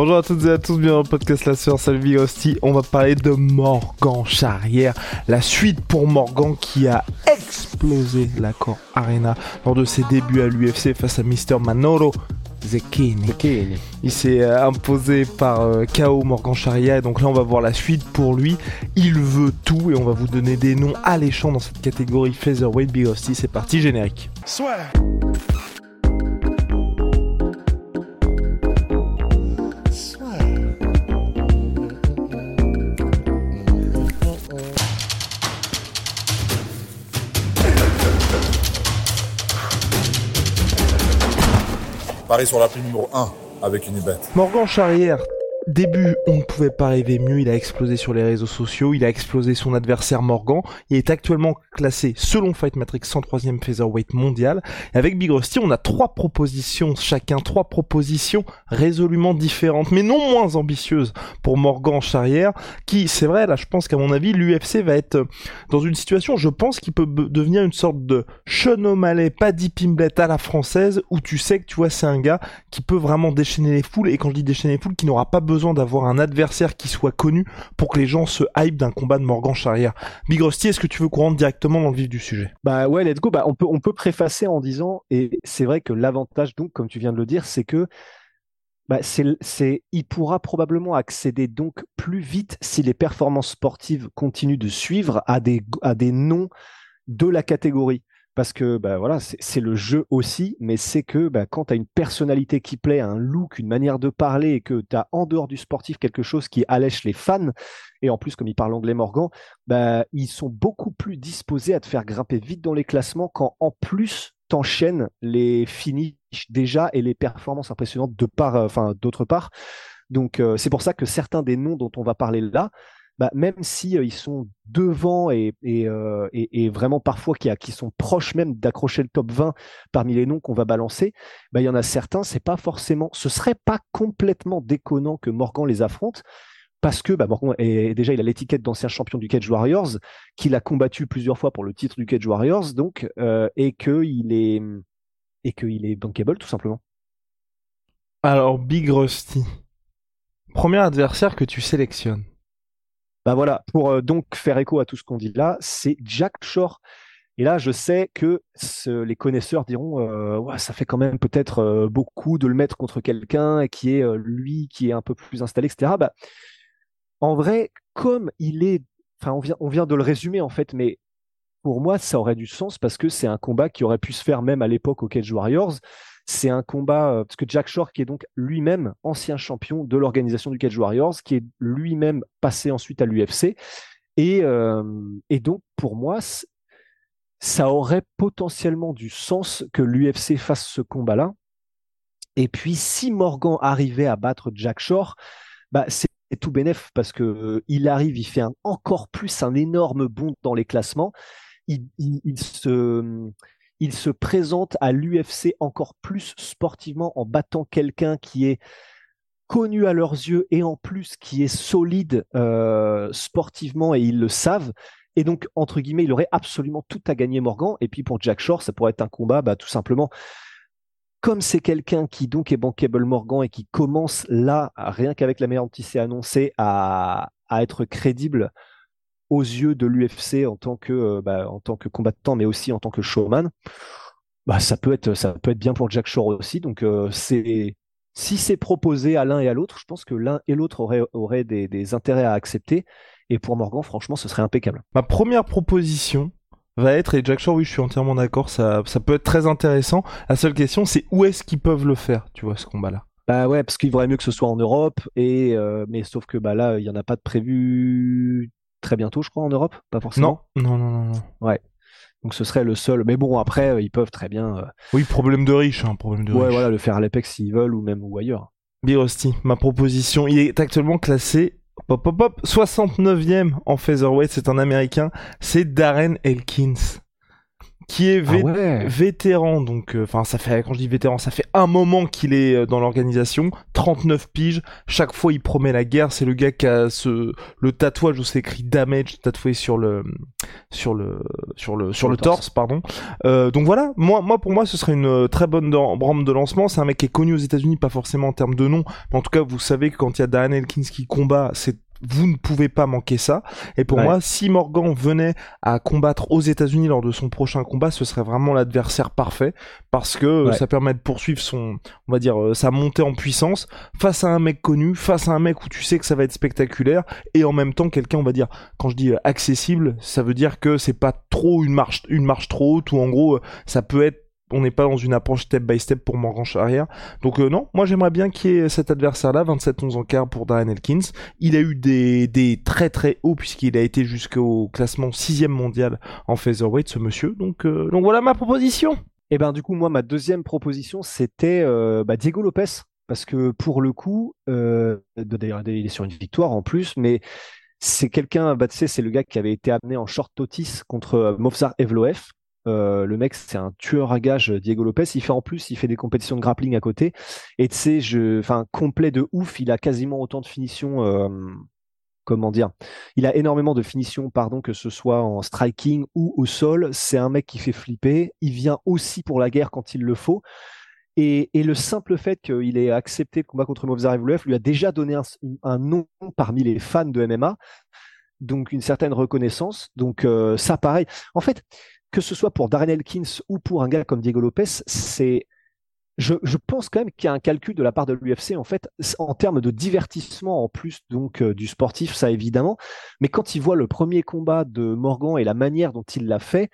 Bonjour à toutes et à tous, bienvenue dans le podcast La Sœur, salut Big Hostie. On va parler de Morgan Charrière, la suite pour Morgan qui a explosé l'accord Arena lors de ses débuts à l'UFC face à Mr. Manolo Zekini. Il s'est euh, imposé par euh, KO Morgan Charrière et donc là on va voir la suite pour lui. Il veut tout et on va vous donner des noms alléchants dans cette catégorie Featherweight Big Hostie. C'est parti, générique. Paris sur la pluie numéro 1 avec une bête. Morgan Charrière, début, on ne pouvait pas rêver mieux. Il a explosé sur les réseaux sociaux. Il a explosé son adversaire Morgan. Il est actuellement classé, selon Fight Matrix, 103e featherweight mondial. Et avec Big Rusty, on a trois propositions chacun, trois propositions résolument différentes, mais non moins ambitieuses pour Morgan Charrière, qui, c'est vrai, là, je pense qu'à mon avis, l'UFC va être euh, dans une situation, je pense, qui peut devenir une sorte de Sean Paddy Pimblett à la française, où tu sais que, tu vois, c'est un gars qui peut vraiment déchaîner les foules, et quand je dis déchaîner les foules, qui n'aura pas besoin d'avoir un adversaire qui soit connu pour que les gens se hype d'un combat de Morgan Charrière. Big Rusty, est-ce que tu veux qu'on rentre directement dans le vif du sujet? Bah ouais, let's go. Bah, on peut, on peut préfacer en disant, et c'est vrai que l'avantage, donc, comme tu viens de le dire, c'est que bah, c'est, c'est, il pourra probablement accéder donc plus vite si les performances sportives continuent de suivre à des, à des noms de la catégorie. Parce que bah, c'est, le jeu aussi, mais c'est que bah, quand tu as une personnalité qui plaît, un look, une manière de parler, et que tu as en dehors du sportif quelque chose qui allèche les fans, et en plus, comme il parle anglais Morgan, bah, ils sont beaucoup plus disposés à te faire grimper vite dans les classements quand en plus t'enchaînes les finishes déjà et les performances impressionnantes de part, euh, d'autre part. Donc euh, c'est pour ça que certains des noms dont on va parler là, bah, même si euh, ils sont devant et, euh, vraiment parfois qui, sont proches même d'accrocher le top 20 parmi les noms qu'on va balancer, bah, il y en a certains, c'est pas forcément, ce serait pas complètement déconnant que Morgan les affronte parce que bah, Morgan déjà il a l'étiquette d'ancien champion du Cage Warriors, qu'il a combattu plusieurs fois pour le titre du Cage Warriors, donc euh, et que il est et qu'il est bankable tout simplement. Alors, Big Rusty, premier adversaire que tu sélectionnes. Bah voilà, pour euh, donc faire écho à tout ce qu'on dit là, c'est Jack Shore. Et là, je sais que les connaisseurs diront, euh, ça fait quand même peut-être euh, beaucoup de le mettre contre quelqu'un qui est euh, lui, qui est un peu plus installé, etc. Bah, en vrai, comme il est, enfin, on vient, on vient de le résumer en fait, mais pour moi, ça aurait du sens parce que c'est un combat qui aurait pu se faire même à l'époque au Cage Warriors. C'est un combat, euh, parce que Jack Shore, qui est donc lui-même ancien champion de l'organisation du Cage Warriors, qui est lui-même passé ensuite à l'UFC. Et, euh, et donc, pour moi, ça aurait potentiellement du sens que l'UFC fasse ce combat-là. Et puis, si Morgan arrivait à battre Jack Shore, bah, c'est tout bénef parce que euh, il arrive, il fait encore plus un énorme bond dans les classements. Il se présente à l'UFC encore plus sportivement en battant quelqu'un qui est connu à leurs yeux et en plus qui est solide euh, sportivement et ils le savent. Et donc, entre guillemets, il aurait absolument tout à gagner Morgan. Et puis pour Jack Shore, ça pourrait être un combat, bah, tout simplement. Comme c'est quelqu'un qui donc est bankable Morgan et qui commence là, rien qu'avec la meilleure anticipée annoncée, à, à être crédible aux yeux de l'UFC en tant que euh, bah, en tant que combattant, mais aussi en tant que showman, bah, ça peut être ça peut être bien pour Jack Shore aussi. Donc euh, c'est si c'est proposé à l'un et à l'autre, je pense que l'un et l'autre auraient, auraient des, des intérêts à accepter. Et pour Morgan, franchement, ce serait impeccable. Ma première proposition va être, et Jack Shore, oui, je suis entièrement d'accord, ça, ça peut être très intéressant. La seule question, c'est où est-ce qu'ils peuvent le faire, tu vois, ce combat-là? Bah ouais, parce qu'il vaudrait mieux que ce soit en Europe, et euh, mais sauf que bah là, il n'y en a pas de prévu très bientôt, je crois, en Europe, pas forcément? Non, non, non, non, non. Ouais. Donc ce serait le seul. Mais bon, après, euh, ils peuvent très bien. euh, Oui, problème de riche, hein, problème de ouais, riche. voilà, le faire à l'Apex s'ils veulent ou même ou ailleurs. Big Rusty, ma proposition, il est actuellement classé pop, pop, pop, 69e en featherweight, c'est un américain, c'est Darren Elkins qui est vé- Ah ouais. vétéran donc euh, enfin ça fait quand je dis vétéran, ça fait un moment qu'il est euh, dans l'organisation, 39 piges, chaque fois il promet la guerre, c'est le gars qui a ce le tatouage où c'est écrit damage tatoué sur le sur le sur le sur, le, torse, pardon. Euh, donc voilà, moi moi pour moi ce serait une euh, très bonne rampe de lancement, c'est un mec qui est connu aux États-Unis pas forcément en termes de nom, mais en tout cas vous savez que quand il y a Darren Elkins qui combat, c'est vous ne pouvez pas manquer ça. Et pour Ouais. moi, si Morgan venait à combattre aux États-Unis lors de son prochain combat, ce serait vraiment l'adversaire parfait parce que euh, Ouais. ça permet de poursuivre son, on va dire, euh, sa montée en puissance face à un mec connu, face à un mec où tu sais que ça va être spectaculaire et en même temps quelqu'un, on va dire, quand je dis euh, accessible, ça veut dire que c'est pas trop une marche, une marche trop haute ou en gros, ça peut être on n'est pas dans une approche step by step pour Morgan Charrière. Donc euh, non, moi j'aimerais bien qu'il y ait cet adversaire-là, 27-11 en quart pour Darren Elkins. Il a eu des, des très très hauts puisqu'il a été jusqu'au classement 6 mondial en featherweight ce monsieur. Donc, euh, donc voilà ma proposition. Et ben du coup, moi, ma deuxième proposition, c'était euh, bah, Diego Lopez. Parce que pour le coup, euh, d'ailleurs, il est sur une victoire en plus, mais c'est quelqu'un, bah, tu sais, c'est le gars qui avait été amené en short totis contre Movsar Evloev. Euh, le mec, c'est un tueur à gages, Diego Lopez. Il fait en plus, il fait des compétitions de grappling à côté. Et tu sais, je, enfin, complet de ouf. Il a quasiment autant de finitions. euh, comment dire Il a énormément de finitions, pardon, que ce soit en striking ou au sol. C'est un mec qui fait flipper. Il vient aussi pour la guerre quand il le faut. Et, le simple fait qu'il ait accepté le combat contre Movsar Evloev lui a déjà donné un, nom parmi les fans de MMA, donc une certaine reconnaissance. Donc euh, ça, pareil. En fait, que ce soit pour Darren Elkins ou pour un gars comme Diego Lopez, c'est je, pense quand même qu'il y a un calcul de la part de l'UFC en fait en termes de divertissement en plus donc euh, du sportif ça évidemment mais quand il voit le premier combat de Morgan et la manière dont il l'a fait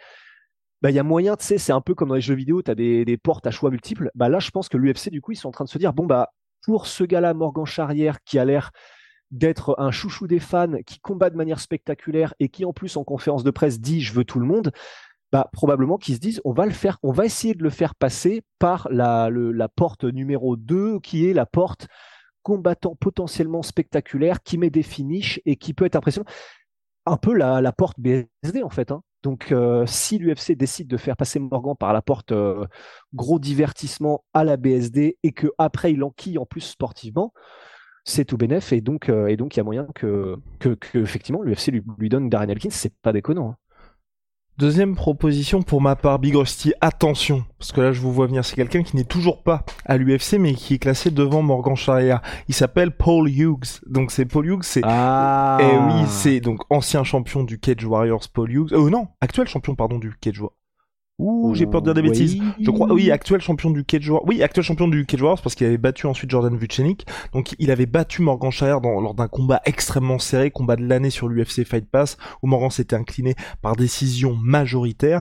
bah, il y a moyen, tu sais, c'est un peu comme dans les jeux vidéo, tu as des, des portes à choix multiples. Bah, là, je pense que l'UFC, du coup, ils sont en train de se dire, bon, bah, pour ce gars-là, Morgan Charrière, qui a l'air d'être un chouchou des fans, qui combat de manière spectaculaire et qui, en plus, en conférence de presse, dit, je veux tout le monde, bah, probablement qu'ils se disent, on va le faire, on va essayer de le faire passer par la, porte numéro 2, qui est la porte combattant potentiellement spectaculaire, qui met des finishes et qui peut être impressionnant. Un peu la, porte BSD, en fait. hein. Donc, euh, si l'UFC décide de faire passer Morgan par la porte euh, gros divertissement à la BSD et que après il enquille en plus sportivement, c'est tout donc euh, et donc il y a moyen que, que, effectivement l'UFC lui, lui donne Darren Elkins, c'est pas déconnant. hein. Deuxième proposition pour ma part, Big Rusty, attention, parce que là je vous vois venir, c'est quelqu'un qui n'est toujours pas à l'UFC mais qui est classé devant Morgan Charrière. Il s'appelle Paul Hughes. Donc c'est Paul Hughes, c'est Ah. Et oui, c'est donc ancien champion du Cage Warriors Paul Hughes. Euh non, actuel champion pardon du Cage Warriors. Ouh, j'ai peur de dire des Oui. bêtises. Je crois, oui, actuel champion du Cage Warriors. Oui, actuel champion du Cage parce qu'il avait battu ensuite Jordan Vucenic. Donc, il avait battu Morgan Shire dans, lors d'un combat extrêmement serré, combat de l'année sur l'UFC Fight Pass, où Morgan s'était incliné par décision majoritaire.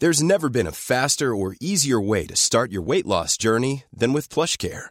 There's never been a faster or easier way to start your weight loss journey than with PlushCare.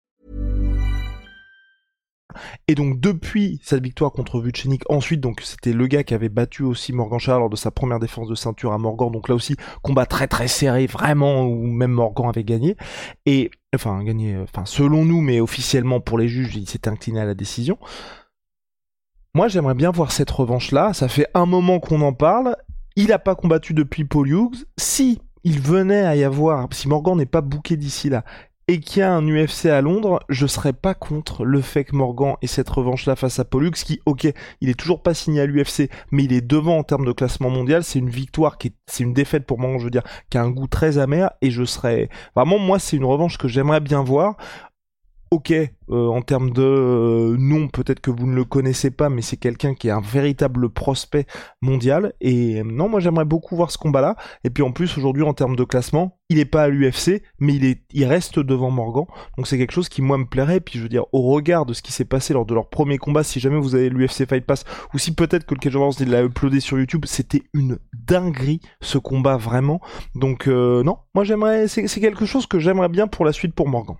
Et donc depuis cette victoire contre Vucenic, ensuite donc c'était le gars qui avait battu aussi Morgan Charles lors de sa première défense de ceinture à Morgan, donc là aussi combat très très serré vraiment où même Morgan avait gagné. Et enfin gagné, euh, enfin selon nous mais officiellement pour les juges il s'était incliné à la décision. Moi j'aimerais bien voir cette revanche là, ça fait un moment qu'on en parle, il a pas combattu depuis Paul Hughes, si il venait à y avoir, si Morgan n'est pas bouqué d'ici là et qu'il y a un UFC à Londres, je serais pas contre le fait que Morgan ait cette revanche-là face à Pollux, qui, ok, il est toujours pas signé à l'UFC, mais il est devant en termes de classement mondial. C'est une victoire qui est, c'est une défaite pour Morgan, je veux dire, qui a un goût très amer, et je serais, vraiment, moi, c'est une revanche que j'aimerais bien voir. Ok, euh, en termes de euh, nom, peut-être que vous ne le connaissez pas, mais c'est quelqu'un qui est un véritable prospect mondial. Et euh, non, moi j'aimerais beaucoup voir ce combat-là. Et puis en plus, aujourd'hui, en termes de classement, il est pas à l'UFC, mais il, est, il reste devant Morgan. Donc c'est quelque chose qui, moi, me plairait. Et puis je veux dire, au regard de ce qui s'est passé lors de leur premier combat, si jamais vous avez l'UFC Fight Pass, ou si peut-être que le Cage Wars l'a uploadé sur YouTube, c'était une dinguerie, ce combat, vraiment. Donc non, moi j'aimerais, c'est quelque chose que j'aimerais bien pour la suite pour Morgan.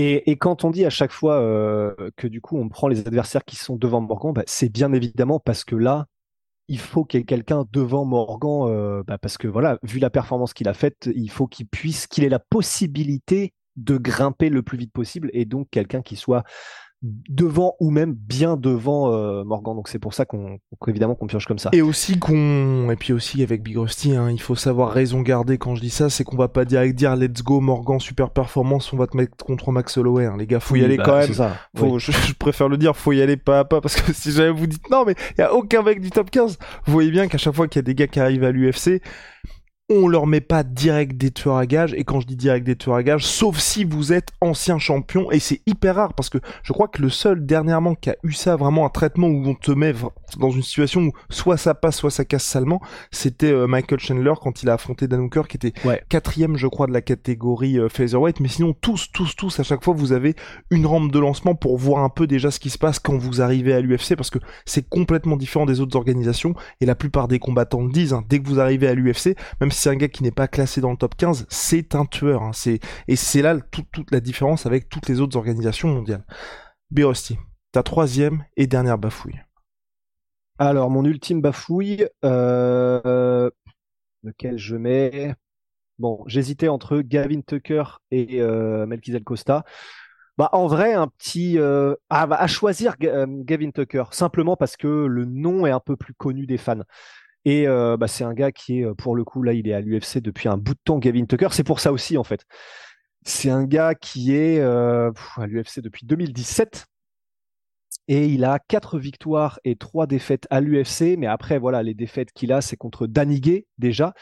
Et, quand on dit à chaque fois euh, que du coup on prend les adversaires qui sont devant Morgan, bah, c'est bien évidemment parce que là, il faut qu'il y ait quelqu'un devant Morgan, euh, bah, parce que voilà, vu la performance qu'il a faite, il faut qu'il puisse, qu'il ait la possibilité de grimper le plus vite possible, et donc quelqu'un qui soit devant ou même bien devant euh, Morgan. Donc c'est pour ça qu'on évidemment qu'on pioche comme ça. Et aussi qu'on et puis aussi avec Big Rusty, hein, il faut savoir raison garder quand je dis ça, c'est qu'on va pas direct dire let's go Morgan super performance, on va te mettre contre Max Holloway. Hein. Les gars, faut y aller bah, quand même. Faut, je, préfère le dire, faut y aller pas à pas parce que si jamais vous dites non mais il y a aucun mec du top 15, vous voyez bien qu'à chaque fois qu'il y a des gars qui arrivent à l'UFC, on leur met pas direct des tueurs à gages et quand je dis direct des tueurs à gages sauf si vous êtes ancien champion et c'est hyper rare parce que je crois que le seul dernièrement qui a eu ça vraiment un traitement où on te met dans une situation où soit ça passe soit ça casse salement c'était euh, Michael Chandler quand il a affronté Dan Hooker qui était quatrième je crois de la catégorie euh, featherweight. Mais sinon tous tous tous à chaque fois vous avez une rampe de lancement pour voir un peu déjà ce qui se passe quand vous arrivez à l'UFC parce que c'est complètement différent des autres organisations et la plupart des combattants le disent hein, dès que vous arrivez à l'UFC même si c'est un gars qui n'est pas classé dans le top 15, c'est un tueur. Hein. C'est et c'est là toute, la différence avec toutes les autres organisations mondiales. Birosti, ta troisième et dernière bafouille. Alors mon ultime bafouille, euh, lequel je mets? Bon, j'hésitais entre Gavin Tucker et euh, Costa. Bah, en vrai, un petit euh, à, choisir euh, Gavin Tucker simplement parce que le nom est un peu plus connu des fans. Et euh, bah, c'est un gars qui est, euh, pour le coup, là, il est à l'UFC depuis un bout de temps, Gavin Tucker. C'est pour ça aussi, en fait. C'est un gars qui est euh, à l'UFC depuis 2017. Et il a quatre victoires et trois défaites à l'UFC. Mais après, voilà, les défaites qu'il a, c'est contre Daniguet, déjà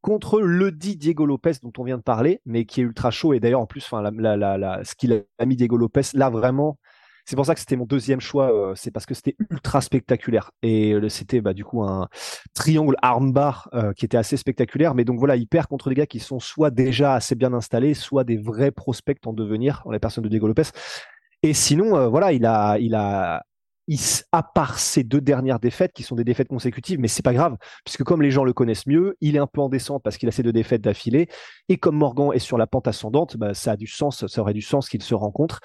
contre le dit Diego Lopez dont on vient de parler, mais qui est ultra chaud. Et d'ailleurs, en plus, enfin, la, ce qu'il a mis Diego Lopez, là vraiment, c'est pour ça que c'était mon deuxième choix. Euh, c'est parce que c'était ultra spectaculaire et euh, c'était bah, du coup un triangle armbar euh, qui était assez spectaculaire. Mais donc voilà, il perd contre des gars qui sont soit déjà assez bien installés, soit des vrais prospects en devenir, en la personne de Diego Lopez. Et sinon, voilà, il a, il a, à part ces deux dernières défaites qui sont des défaites consécutives, mais c'est pas grave, puisque comme les gens le connaissent mieux, il est un peu en descente parce qu'il a ces deux défaites d'affilée, et comme Morgan est sur la pente ascendante, bah, ça a du sens, ça aurait du sens qu'ils se rencontrent.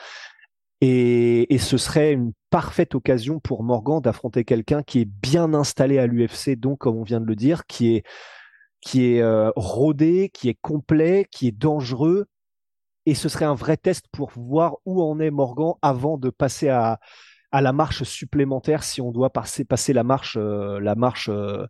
Et, ce serait une parfaite occasion pour Morgan d'affronter quelqu'un qui est bien installé à l'UFC, donc comme on vient de le dire, qui est qui est euh, rodé, qui est complet, qui est dangereux. Et ce serait un vrai test pour voir où en est Morgan avant de passer à, à la marche supplémentaire si on doit passer, passer la marche, euh, la marche, euh,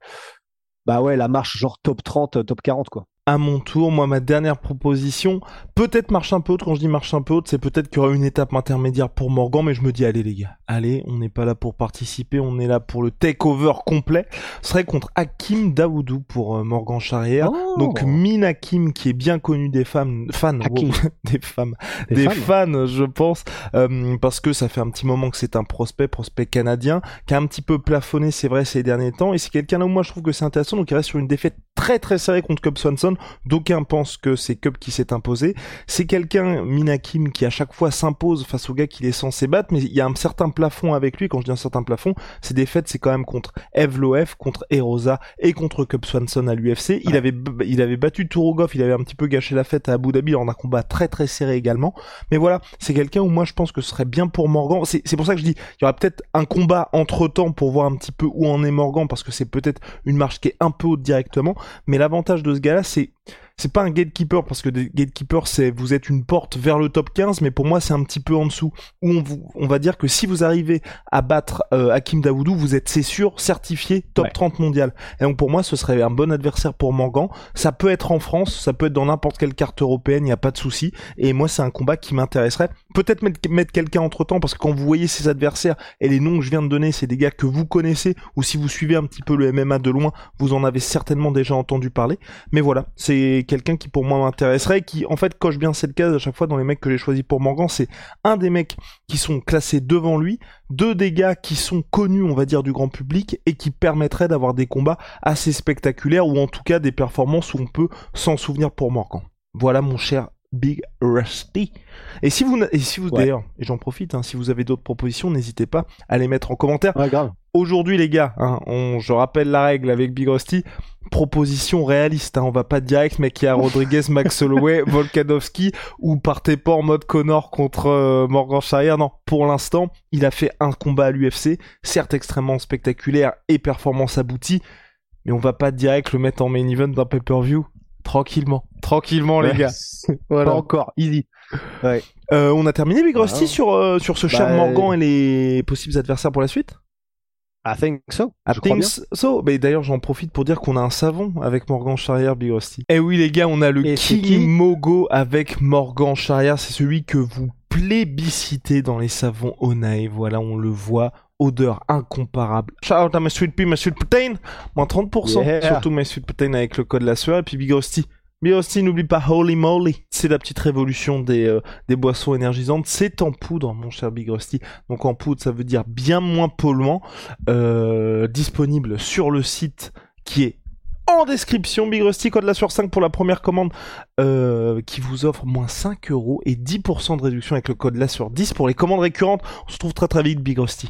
bah ouais, la marche genre top 30, top 40 quoi à mon tour, moi ma dernière proposition, peut-être marche un peu haute, quand je dis marche un peu haute, c'est peut-être qu'il y aura une étape intermédiaire pour Morgan, mais je me dis allez les gars, allez, on n'est pas là pour participer, on est là pour le takeover complet. Ce serait contre Hakim Daoudou pour euh, Morgan Charrière. Oh. Donc Min Hakim qui est bien connu des femmes, fans, des femmes, des, fans. je pense, euh, parce que ça fait un petit moment que c'est un prospect, prospect canadien, qui a un petit peu plafonné, c'est vrai, ces derniers temps, et c'est quelqu'un là où moi je trouve que c'est intéressant, donc il reste sur une défaite très très serrée contre Cub Swanson D'aucuns pensent que c'est Cup qui s'est imposé. C'est quelqu'un, Minakim, qui à chaque fois s'impose face au gars qu'il est censé battre, mais il y a un certain plafond avec lui. Quand je dis un certain plafond, ses défaites, c'est quand même contre Evloef, contre Erosa et contre Cup Swanson à l'UFC. Il avait, il avait battu Turogov, il avait un petit peu gâché la fête à Abu Dhabi en un combat très très serré également. Mais voilà, c'est quelqu'un où moi je pense que ce serait bien pour Morgan. C'est pour ça que je dis, il y aura peut-être un combat entre temps pour voir un petit peu où en est Morgan parce que c'est peut-être une marche qui est un peu haute directement. Mais l'avantage de ce gars-là, c'est c'est pas un gatekeeper parce que gatekeeper c'est vous êtes une porte vers le top 15 mais pour moi c'est un petit peu en dessous. Où on, vous, on va dire que si vous arrivez à battre euh, Hakim Daoudou vous êtes c'est sûr certifié top 30 mondial. Et donc pour moi ce serait un bon adversaire pour Morgan. Ça peut être en France ça peut être dans n'importe quelle carte européenne il n'y a pas de souci. Et moi c'est un combat qui m'intéresserait. Peut-être mettre, mettre quelqu'un entre temps parce que quand vous voyez ces adversaires et les noms que je viens de donner c'est des gars que vous connaissez ou si vous suivez un petit peu le MMA de loin vous en avez certainement déjà entendu parler. Mais voilà c'est quelqu'un qui pour moi m'intéresserait, qui en fait coche bien cette case à chaque fois dans les mecs que j'ai choisis pour Morgan. C'est un des mecs qui sont classés devant lui, deux des gars qui sont connus, on va dire, du grand public et qui permettraient d'avoir des combats assez spectaculaires ou en tout cas des performances où on peut s'en souvenir pour Morgan. Voilà mon cher Big Rusty. Et si vous, et si vous d'ailleurs, et j'en profite, hein, si vous avez d'autres propositions, n'hésitez pas à les mettre en commentaire. Ouais, grave. Aujourd'hui, les gars, hein, on, je rappelle la règle avec Big Rusty. Proposition réaliste, hein, on va pas direct, mais qu'il y a Rodriguez, Max Holloway, Volkanovski, ou partez pas en mode Connor contre euh, Morgan Charrière. Non, pour l'instant, il a fait un combat à l'UFC, certes extrêmement spectaculaire et performance aboutie, mais on va pas direct le mettre en main event d'un pay-per-view. Tranquillement, tranquillement, les gars. voilà. Pas encore, easy. Ouais. Euh, on a terminé Big Rusty sur, euh, sur ce cher Morgan et les possibles adversaires pour la suite? I think so. I think so. Mais d'ailleurs, j'en profite pour dire qu'on a un savon avec Morgan Charrière, Big Rusty. Eh oui, les gars, on a le King Mogo avec Morgan Charrière. C'est celui que vous plébiscitez dans les savons Onae. Voilà, on le voit. Odeur incomparable. Shout out à ma sweet pea, ma sweet protein. Moins 30%. Surtout ma sweet protein avec le code la sueur. Et puis Big Rusty. Mais aussi, n'oublie pas Holy Moly. C'est la petite révolution des, euh, des boissons énergisantes. C'est en poudre, mon cher Big Rusty. Donc en poudre, ça veut dire bien moins polluant. Euh, disponible sur le site qui est en description. Big Rusty, code la sur 5 pour la première commande euh, qui vous offre moins 5 euros et 10% de réduction avec le code la sur 10 pour les commandes récurrentes. On se trouve très très vite, Big Rusty.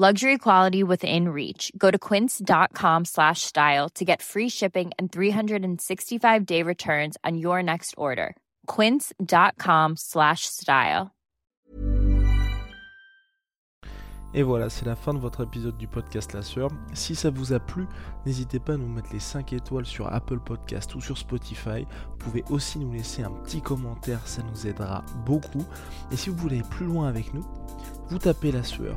Luxury quality within reach. Go to quince.com slash style to get free shipping and 365 day returns on your next order. Quince.com slash style. Et voilà, c'est la fin de votre épisode du podcast La Sœur. Si ça vous a plu, n'hésitez pas à nous mettre les 5 étoiles sur Apple Podcast ou sur Spotify. Vous pouvez aussi nous laisser un petit commentaire, ça nous aidera beaucoup. Et si vous voulez aller plus loin avec nous, vous tapez La Sueur